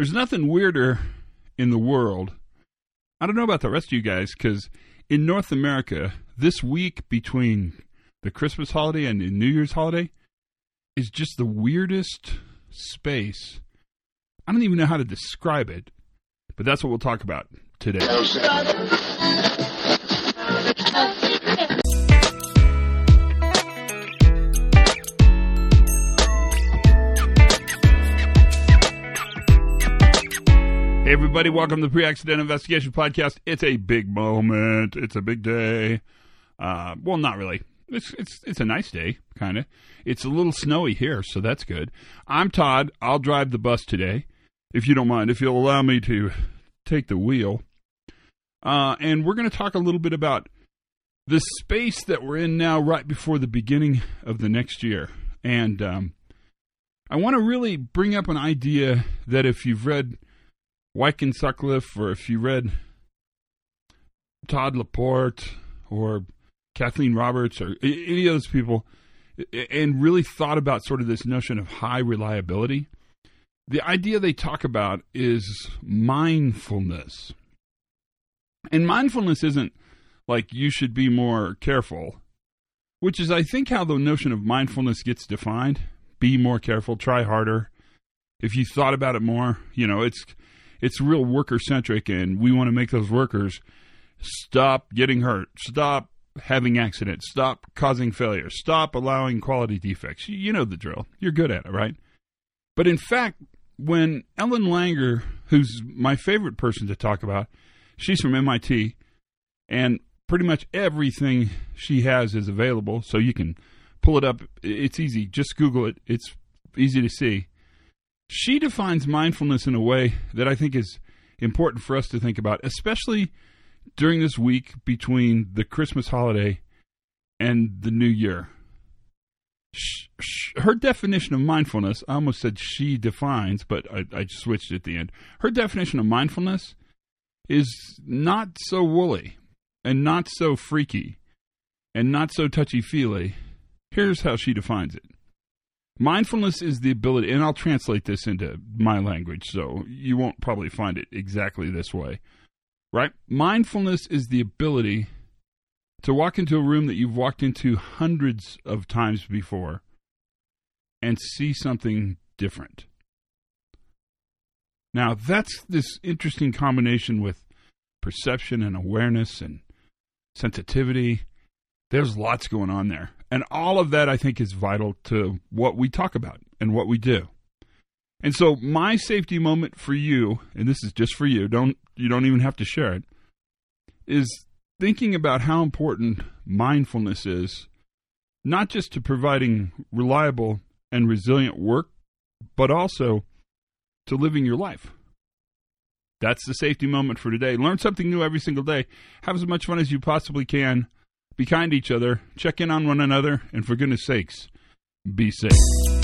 There's nothing weirder in the world. I don't know about the rest of you guys because in North America, this week between the Christmas holiday and the New Year's holiday is just the weirdest space. I don't even know how to describe it, but that's what we'll talk about today. Everybody, welcome to the Pre-Accident Investigation Podcast. It's a big moment. It's a big day. Uh, well, not really. It's it's it's a nice day, kind of. It's a little snowy here, so that's good. I'm Todd. I'll drive the bus today, if you don't mind. If you'll allow me to take the wheel, uh, and we're going to talk a little bit about the space that we're in now, right before the beginning of the next year, and um, I want to really bring up an idea that if you've read Weick and Sutcliffe, or if you read Todd Laporte or Kathleen Roberts or any of those people, and really thought about sort of this notion of high reliability, the idea they talk about is mindfulness. And mindfulness isn't like you should be more careful, which is, I think, how the notion of mindfulness gets defined. Be more careful, try harder. If you thought about it more, you know, it's it's real worker centric, and we want to make those workers stop getting hurt, stop having accidents, stop causing failure, stop allowing quality defects. You know the drill. You're good at it, right? But in fact, when Ellen Langer, who's my favorite person to talk about, she's from MIT, and pretty much everything she has is available, so you can pull it up. It's easy. Just Google it. It's easy to see. She defines mindfulness in a way that I think is important for us to think about, especially during this week between the Christmas holiday and the New Year. Her definition of mindfulness, I almost said she defines, but I, I switched at the end. Her definition of mindfulness is not so woolly and not so freaky and not so touchy feely. Here's how she defines it Mindfulness is the ability, and I'll translate this into my language, so you won't probably find it exactly this way. Right? Mindfulness is the ability to walk into a room that you've walked into hundreds of times before and see something different. Now, that's this interesting combination with perception and awareness and sensitivity. There's lots going on there. And all of that, I think, is vital to what we talk about and what we do. And so, my safety moment for you, and this is just for you, don't you don't even have to share it, is thinking about how important mindfulness is, not just to providing reliable and resilient work, but also to living your life. That's the safety moment for today. Learn something new every single day. Have as much fun as you possibly can. Be kind to each other, check in on one another, and for goodness sakes, be safe.